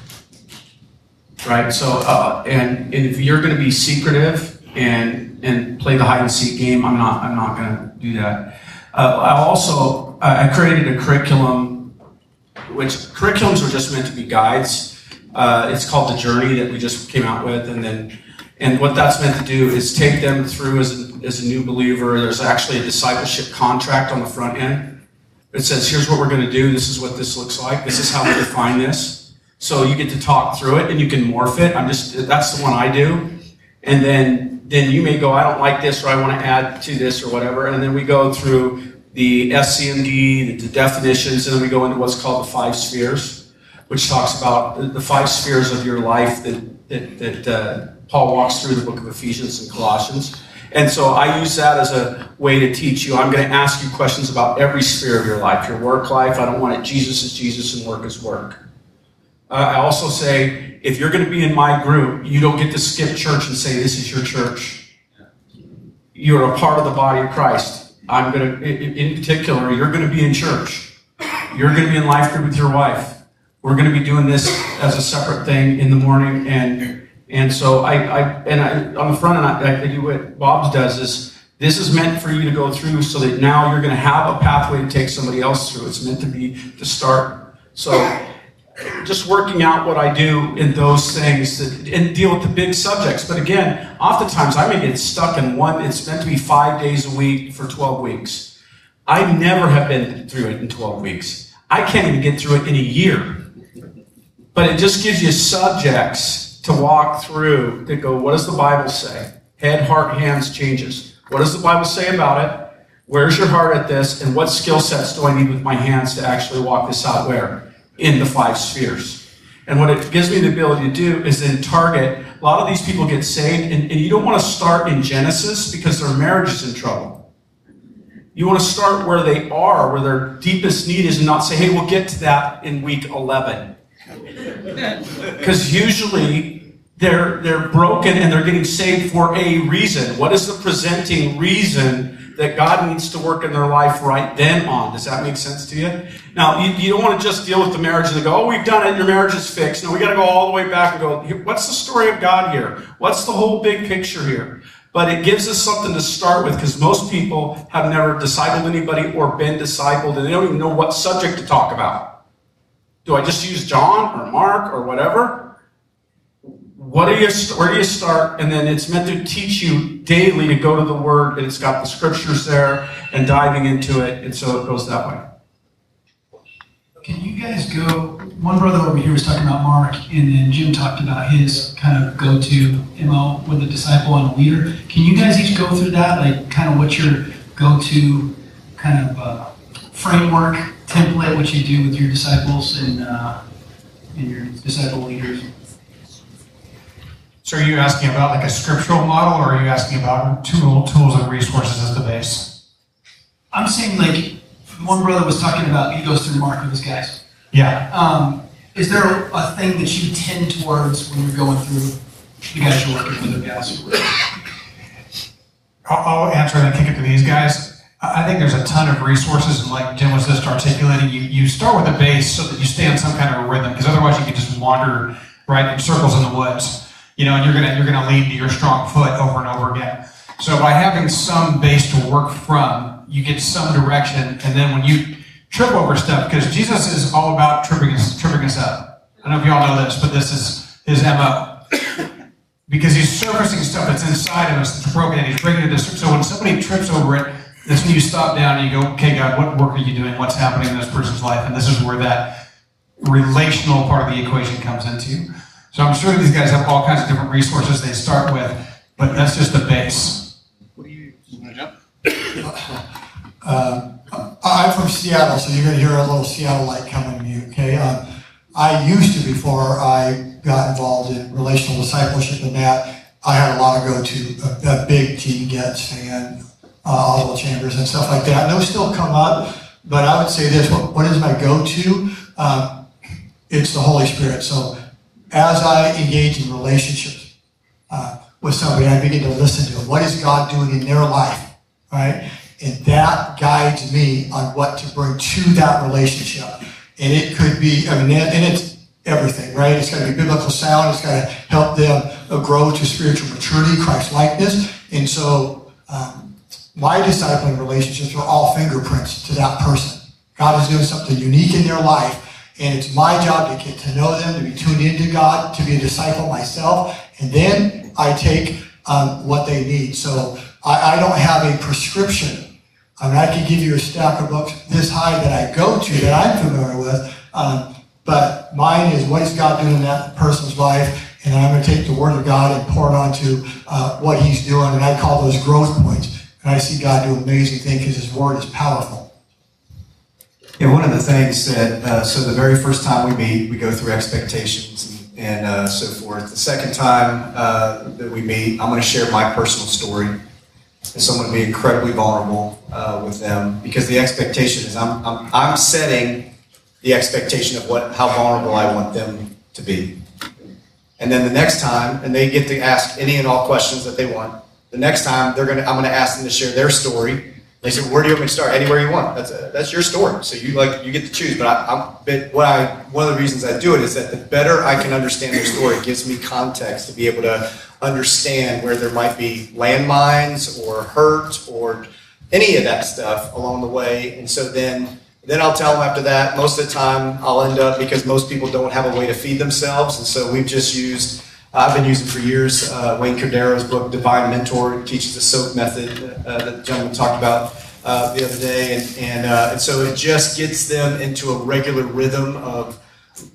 Right? So, uh, and, and if you're going to be secretive and, and play the hide and seek game, I'm not, I'm not going to do that. Uh, I also, I created a curriculum, which curriculums are just meant to be guides. Uh, it's called The Journey that we just came out with, and then and what that's meant to do is take them through as a, as a new believer. There's actually a discipleship contract on the front end. It says, here's what we're going to do. This is what this looks like. This is how we define this. So you get to talk through it and you can morph it. I'm just, that's the one I do. And then, then you may go, I don't like this or I want to add to this or whatever. And then we go through the SCMD, the, definitions, and then we go into what's called the five spheres, which talks about the, the five spheres of your life that, that, that uh, Paul walks through the book of Ephesians and Colossians. And so I use that as a way to teach you. I'm going to ask you questions about every sphere of your life, your work life. I don't want it Jesus is Jesus and work is work. Uh, I also say, if you're going to be in my group, you don't get to skip church and say, this is your church. You're a part of the body of Christ. I'm going to, in particular, you're going to be in church. You're going to be in life group with your wife. We're going to be doing this as a separate thing in the morning and and so I, I and I, on the front end, I, I do what Bob's does is this is meant for you to go through so that now you're going to have a pathway to take somebody else through. It's meant to be to start. So just working out what I do in those things that, and deal with the big subjects. But again, oftentimes I may get stuck in one. It's meant to be five days a week for 12 weeks. I never have been through it in 12 weeks. I can't even get through it in a year. But it just gives you subjects to walk through to go, what does the Bible say? Head, heart, hands changes. What does the Bible say about it? Where's your heart at this? And what skill sets do I need with my hands to actually walk this out where? In the five spheres. And what it gives me the ability to do is then target. A lot of these people get saved, and, and you don't want to start in Genesis because their marriage is in trouble. You want to start where they are, where their deepest need is, and not say, hey, we'll get to that in week 11. Because usually they're, they're broken and they're getting saved for a reason. What is the presenting reason that God needs to work in their life right then on. Does that make sense to you? Now, you, you don't want to just deal with the marriage and go, oh, we've done it, your marriage is fixed. No, we got to go all the way back and go, what's the story of God here? What's the whole big picture here? But it gives us something to start with because most people have never discipled anybody or been discipled and they don't even know what subject to talk about. Do I just use John or Mark or whatever? What do you where do you start? And then it's meant to teach you daily to go to the word and it's got the scriptures there and diving into it and so it goes that way. Can you guys go one brother over here was talking about mark and then jim talked about his kind of go-to mo with a disciple and a leader. Can you guys each go through that like kind of what's your go-to kind of uh, framework template what you do with your disciples and uh, and your disciple leaders so are you asking about like a scriptural model or are you asking about tool, tools and resources as the base? I'm saying like one brother was talking about he goes through Mark with his guys. Yeah. Um, is there a thing that you tend towards when you're going through the guys you're working with or guys? I'll, I'll answer and then kick it to these guys. I think there's a ton of resources, and like Jim was just articulating, you, you start with a base so that you stay on some kind of a rhythm, because otherwise you can just wander right in circles in the woods you know, and you're gonna you're gonna lean to your strong foot over and over again. So by having some base to work from, you get some direction, and then when you trip over stuff, because Jesus is all about tripping us, tripping us up. I don't know if y'all know this, but this is his MO. because he's surfacing stuff that's inside of us that's broken, and he's bringing it to So when somebody trips over it, that's when you stop down and you go, okay, God, what work are you doing? What's happening in this person's life? And this is where that relational part of the equation comes into. So I'm sure these guys have all kinds of different resources they start with, but that's just the base. What do you, you want to jump? Uh, I'm from Seattle, so you're going to hear a little Seattle light coming to you, okay? Um, I used to, before I got involved in relational discipleship and that, I had a lot of go to, a, a big T Getz fan, uh, Oswald Chambers and stuff like that. And those still come up, but I would say this what, what is my go to? Um, it's the Holy Spirit. So as I engage in relationships uh, with somebody, I begin to listen to them. What is God doing in their life? Right? And that guides me on what to bring to that relationship. And it could be, I mean, and it's everything, right? It's got to be biblical sound. It's got to help them uh, grow to spiritual maturity, Christ likeness. And so, um, my discipling relationships are all fingerprints to that person. God is doing something unique in their life and it's my job to get to know them, to be tuned into God, to be a disciple myself. And then I take um, what they need. So I, I, don't have a prescription. I mean, I could give you a stack of books this high that I go to that I'm familiar with. Um, but mine is what is God doing in that person's life? And I'm going to take the Word of God and pour it onto uh, what He's doing. And I call those growth points. And I see God do amazing things because His Word is powerful. Yeah, one of the things that, uh, so the very first time we meet, we go through expectations and, and uh, so forth. The second time uh, that we meet, I'm going to share my personal story. And so I'm going to be incredibly vulnerable uh, with them because the expectation is I'm, I'm, I'm setting the expectation of what how vulnerable I want them to be. And then the next time, and they get to ask any and all questions that they want. The next time, they're gonna I'm going to ask them to share their story they said, "Where do you want me to start? Anywhere you want. That's a, that's your story. So you like you get to choose." But I, am but what I one of the reasons I do it is that the better I can understand their story, it gives me context to be able to understand where there might be landmines or hurt or any of that stuff along the way. And so then then I'll tell them after that. Most of the time, I'll end up because most people don't have a way to feed themselves, and so we've just used I've been using for years uh, Wayne Cordeiro's book, Divine Mentor, teaches the SOAP method uh, that the gentleman talked about uh, the other day. And, and, uh, and so it just gets them into a regular rhythm of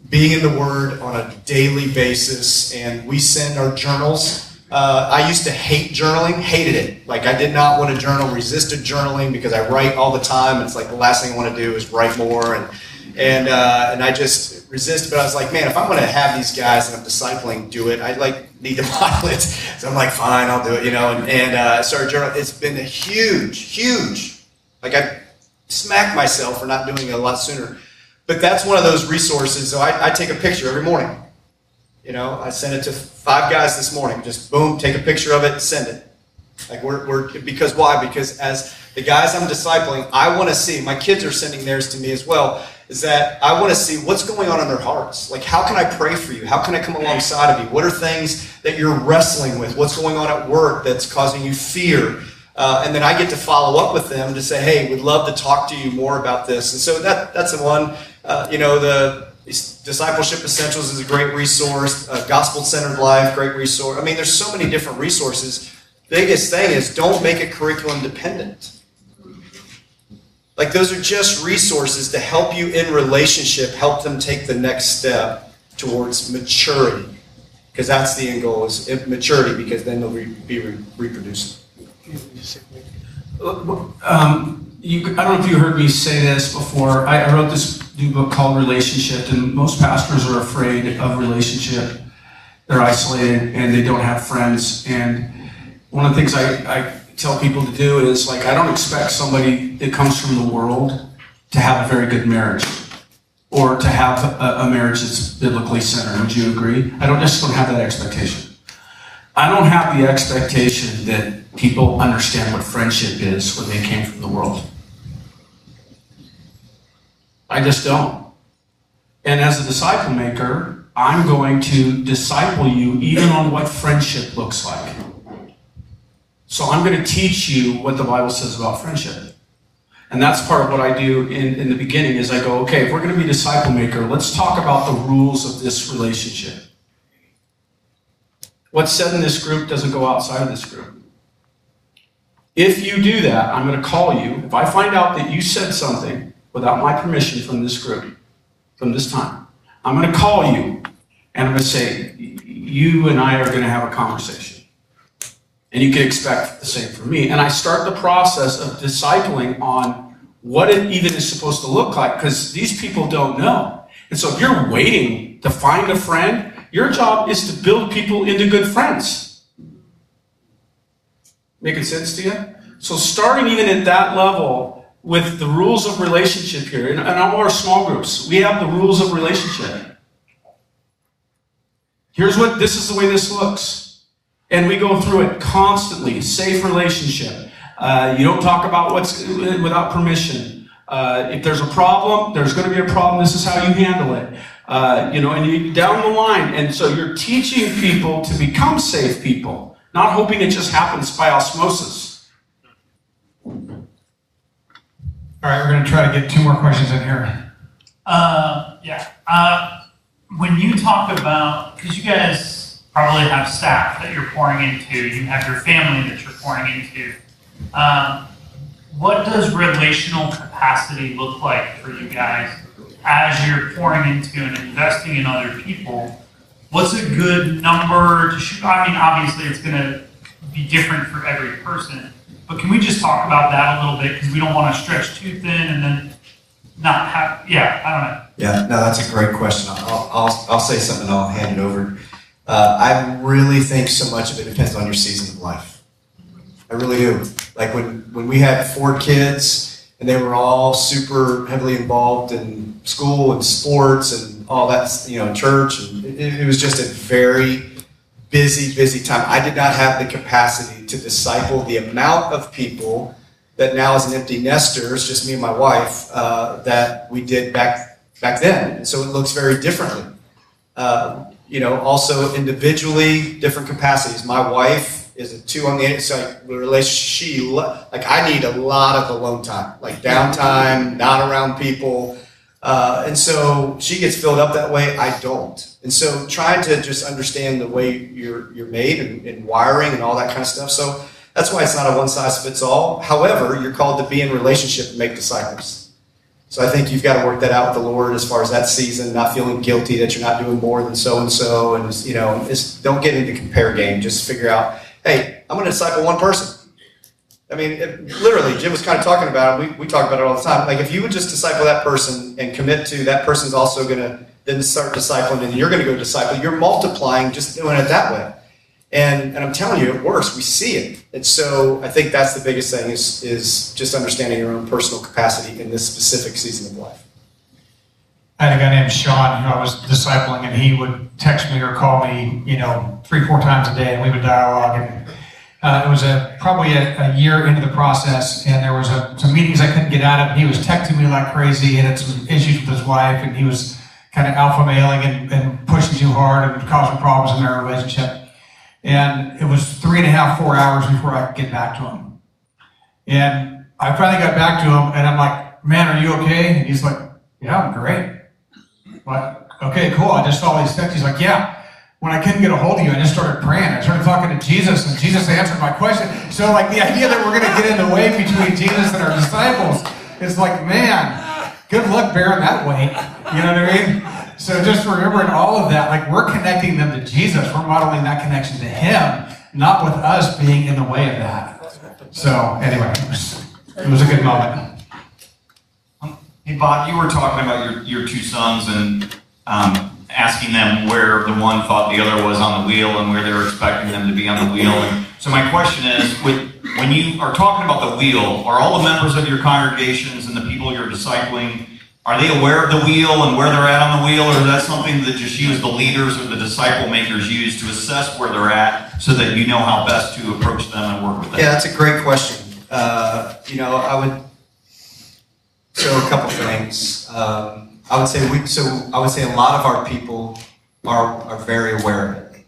being in the Word on a daily basis. And we send our journals. Uh, I used to hate journaling, hated it. Like I did not want to journal, resisted journaling because I write all the time. It's like the last thing I want to do is write more. And and uh, and I just resist. But I was like, man, if I'm going to have these guys and I'm discipling do it, I like need to model it. So I'm like, fine, I'll do it. You know, and, and uh, started journal. It's been a huge, huge. Like I smack myself for not doing it a lot sooner. But that's one of those resources. So I, I take a picture every morning. You know, I sent it to five guys this morning. Just boom, take a picture of it, send it. Like we're, we're because why? Because as the guys I'm discipling, I want to see. My kids are sending theirs to me as well. Is that I want to see what's going on in their hearts. Like, how can I pray for you? How can I come alongside of you? What are things that you're wrestling with? What's going on at work that's causing you fear? Uh, and then I get to follow up with them to say, hey, we'd love to talk to you more about this. And so that that's the one. Uh, you know, the Discipleship Essentials is a great resource. Uh, Gospel Centered Life, great resource. I mean, there's so many different resources. Biggest thing is don't make it curriculum dependent. Like those are just resources to help you in relationship, help them take the next step towards maturity. Because that's the end goal is maturity because then they'll re- be re- reproducing. Um, you, I don't know if you heard me say this before. I, I wrote this new book called Relationship, and most pastors are afraid of relationship. They're isolated and they don't have friends. And one of the things I, I tell people to do is like, I don't expect somebody that comes from the world to have a very good marriage or to have a, a marriage that's biblically centered. Would you agree? I don't just don't have that expectation. I don't have the expectation that people understand what friendship is when they came from the world. I just don't. And as a disciple maker, I'm going to disciple you even on what friendship looks like. So I'm going to teach you what the Bible says about friendship. And that's part of what I do in, in the beginning is I go, okay, if we're going to be disciple maker, let's talk about the rules of this relationship. What's said in this group doesn't go outside of this group. If you do that, I'm going to call you. If I find out that you said something without my permission from this group, from this time, I'm going to call you and I'm going to say, you and I are going to have a conversation. And you can expect the same from me. And I start the process of discipling on what it even is supposed to look like because these people don't know. And so if you're waiting to find a friend, your job is to build people into good friends. Making sense to you? So starting even at that level with the rules of relationship here, in, all our small groups, we have the rules of relationship. Here's what this is the way this looks. And we go through it constantly. Safe relationship. Uh, you don't talk about what's without permission. Uh, if there's a problem, there's going to be a problem. This is how you handle it. Uh, you know, and you down the line. And so you're teaching people to become safe people, not hoping it just happens by osmosis. All right, we're going to try to get two more questions in here. Uh, yeah. Uh, when you talk about, because you guys probably have staff that you're pouring into, you have your family that you're pouring into. Um, what does relational capacity look like for you guys as you're pouring into and investing in other people? What's a good number to shoot? I mean, obviously, it's going to be different for every person, but can we just talk about that a little bit because we don't want to stretch too thin and then not have, yeah, I don't know. Yeah, no, that's a great question. I'll, I'll, I'll say something, I'll hand it over. Uh, I really think so much of it depends on your season of life. I really do. Like when, when we had four kids and they were all super heavily involved in school and sports and all that, you know, church, and it, it was just a very busy, busy time. I did not have the capacity to disciple the amount of people that now as an empty nester, it's just me and my wife, uh, that we did back back then. So it looks very differently. Uh, you know, also individually, different capacities. My wife is a two on the inside relationship. She like I need a lot of alone time, like downtime, not around people, uh, and so she gets filled up that way. I don't, and so trying to just understand the way you're you're made and, and wiring and all that kind of stuff. So that's why it's not a one size fits all. However, you're called to be in relationship and make disciples. So I think you've got to work that out with the Lord as far as that season, not feeling guilty that you're not doing more than so and so, and you know, just don't get into compare game. Just figure out, hey, I'm going to disciple one person. I mean, it, literally, Jim was kind of talking about it. We, we talk about it all the time. Like, if you would just disciple that person and commit to that person's also going to then start discipling, and you're going to go disciple, you're multiplying just doing it that way. And, and I'm telling you, it works. We see it. And so I think that's the biggest thing is, is just understanding your own personal capacity in this specific season of life. I had a guy named Sean who I was discipling, and he would text me or call me, you know, three, four times a day, and we would dialogue. And uh, it was a probably a, a, year into the process, and there was a, some meetings I couldn't get out of. And he was texting me like crazy. He had some issues with his wife, and he was kind of alpha mailing and, and pushing too hard and causing problems in their relationship. And it was three and a half, four hours before I could get back to him. And I finally got back to him, and I'm like, "Man, are you okay?" And he's like, "Yeah, I'm great." Like, okay, cool. I just saw these texts. He's like, yeah. When I couldn't get a hold of you, I just started praying. I started talking to Jesus, and Jesus answered my question. So, like, the idea that we're going to get in the way between Jesus and our disciples is like, man, good luck bearing that weight. You know what I mean? So, just remembering all of that, like, we're connecting them to Jesus. We're modeling that connection to Him, not with us being in the way of that. So, anyway, it was, it was a good moment. Hey, Bob, you were talking about your, your two sons and um, asking them where the one thought the other was on the wheel and where they were expecting them to be on the wheel. And so my question is, with, when you are talking about the wheel, are all the members of your congregations and the people you're discipling, are they aware of the wheel and where they're at on the wheel, or is that something that just you as the leaders or the disciple makers use to assess where they're at so that you know how best to approach them and work with them? Yeah, that's a great question. Uh, you know, I would so a couple things. Um, I would say we. So I would say a lot of our people are are very aware of it.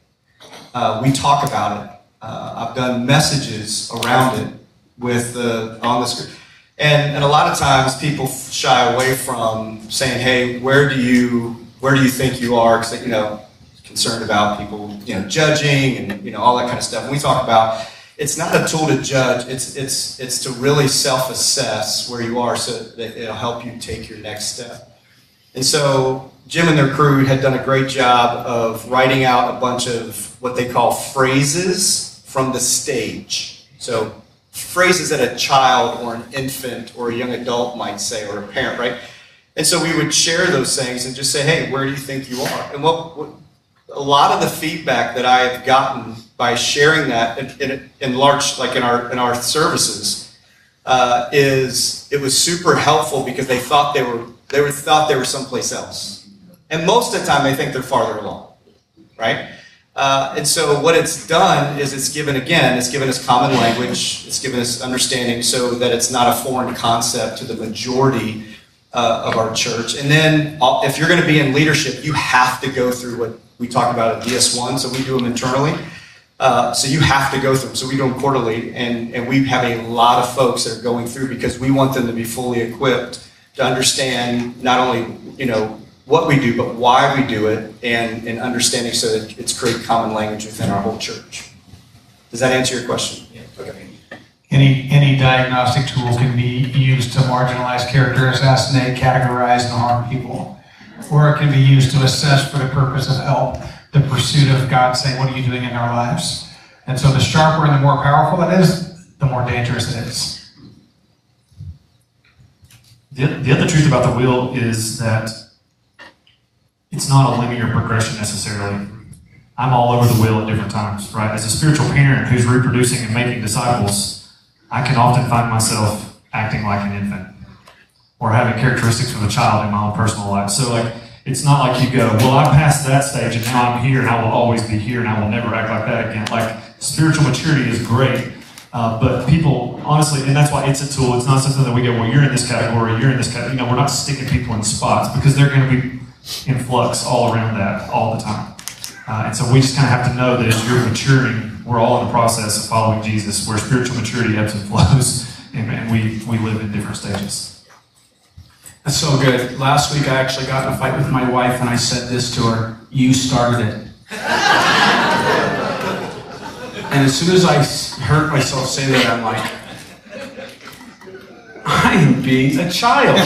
Uh, we talk about it. Uh, I've done messages around it with the on the screen, and and a lot of times people shy away from saying, "Hey, where do you where do you think you are?" Because you know concerned about people you know judging and you know all that kind of stuff. And we talk about it's not a tool to judge. It's it's it's to really self-assess where you are, so that it'll help you take your next step. And so Jim and their crew had done a great job of writing out a bunch of what they call phrases from the stage. So phrases that a child or an infant or a young adult might say, or a parent, right? And so we would share those things and just say, "Hey, where do you think you are?" And what, what a lot of the feedback that I have gotten by sharing that in, in, in large, like in our in our services, uh, is it was super helpful because they thought they were they were thought they were someplace else, and most of the time they think they're farther along, right? Uh, and so what it's done is it's given again, it's given us common language, it's given us understanding, so that it's not a foreign concept to the majority uh, of our church. And then uh, if you're going to be in leadership, you have to go through what we talk about at DS1, so we do them internally. Uh, so you have to go through them. So we do them quarterly, and, and we have a lot of folks that are going through because we want them to be fully equipped to understand not only you know what we do, but why we do it, and, and understanding so that it's create common language within our whole church. Does that answer your question? Yeah. Okay. Any, any diagnostic tool can be used to marginalize, character assassinate, categorize, and harm people. Or it can be used to assess for the purpose of help the pursuit of God saying, What are you doing in our lives? And so the sharper and the more powerful it is, the more dangerous it is. The, the other truth about the wheel is that it's not a linear progression necessarily. I'm all over the wheel at different times, right? As a spiritual parent who's reproducing and making disciples, I can often find myself acting like an infant or having characteristics of a child in my own personal life. So, like, it's not like you go, well, I passed that stage and now I'm here and I will always be here and I will never act like that again. Like spiritual maturity is great, uh, but people honestly, and that's why it's a tool. It's not something that we go, well, you're in this category, you're in this category. You know, we're not sticking people in spots because they're going to be in flux all around that all the time. Uh, and so we just kind of have to know that as you're maturing, we're all in the process of following Jesus, where spiritual maturity ebbs and flows, and, and we, we live in different stages. That's so good. Last week I actually got in a fight with my wife and I said this to her You started it. and as soon as I heard myself say that, I'm like, I am being a child.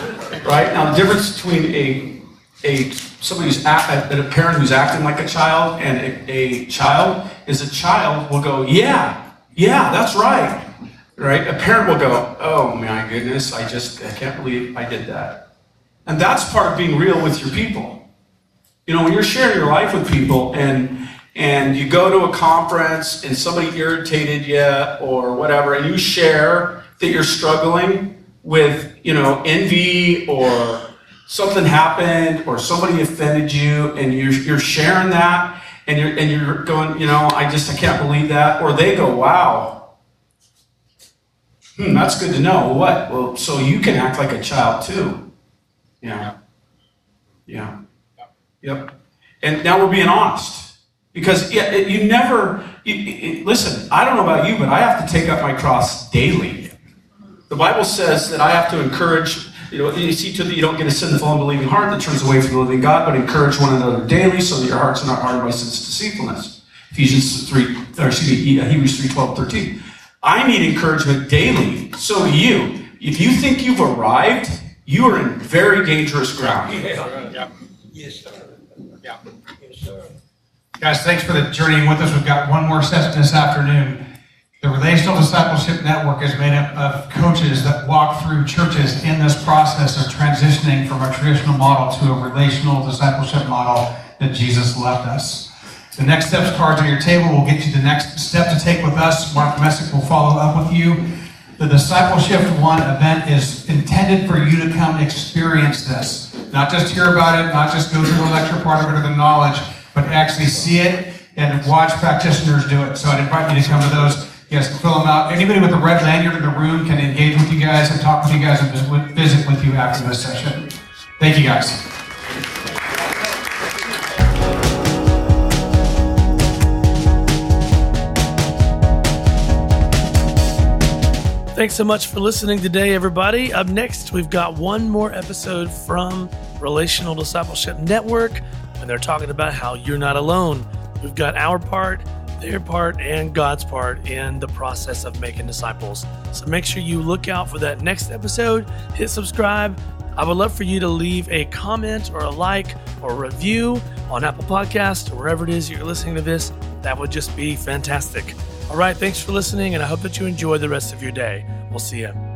right? Now, the difference between a, a somebody who's act, a parent who's acting like a child and a, a child is a child will go, Yeah, Yeah, that's right. Right? A parent will go, Oh my goodness, I just I can't believe I did that. And that's part of being real with your people. You know, when you're sharing your life with people and and you go to a conference and somebody irritated you or whatever, and you share that you're struggling with, you know, envy or something happened or somebody offended you and you're, you're sharing that and you're, and you're going, you know, I just, I can't believe that. Or they go, wow, hmm, that's good to know. What? Well, so you can act like a child too. Yeah. Yeah. Yep. And now we're being honest. Because yeah, you never, you, you, listen, I don't know about you, but I have to take up my cross daily. The Bible says that I have to encourage, you know, you see to that you don't get a sinful, unbelieving heart that turns away from the living God, but encourage one another daily so that your hearts are not hardened by sin's deceitfulness. Ephesians 3, or excuse me, uh, Hebrews 3, 12, 13. I need encouragement daily. So do you. If you think you've arrived, you are in very dangerous ground. Yeah. Yes, sir. Yeah. Yes, sir. Guys, thanks for the journeying with us. We've got one more session this afternoon. The Relational Discipleship Network is made up of coaches that walk through churches in this process of transitioning from a traditional model to a relational discipleship model that Jesus left us. The next steps cards on your table will get you the next step to take with us. Mark Messick will follow up with you. The Discipleship One event is intended for you to come experience this. Not just hear about it, not just go through the lecture part of it or the knowledge, but actually see it and watch practitioners do it. So I'd invite you to come to those. Can fill them out. Anybody with a red lanyard in the room can engage with you guys and talk with you guys and visit with you after this session. Thank you guys. Thanks so much for listening today, everybody. Up next, we've got one more episode from Relational Discipleship Network, and they're talking about how you're not alone. We've got our part, their part, and God's part in the process of making disciples. So make sure you look out for that next episode. Hit subscribe. I would love for you to leave a comment or a like or a review on Apple Podcast or wherever it is you're listening to this. That would just be fantastic. All right, thanks for listening, and I hope that you enjoy the rest of your day. We'll see you.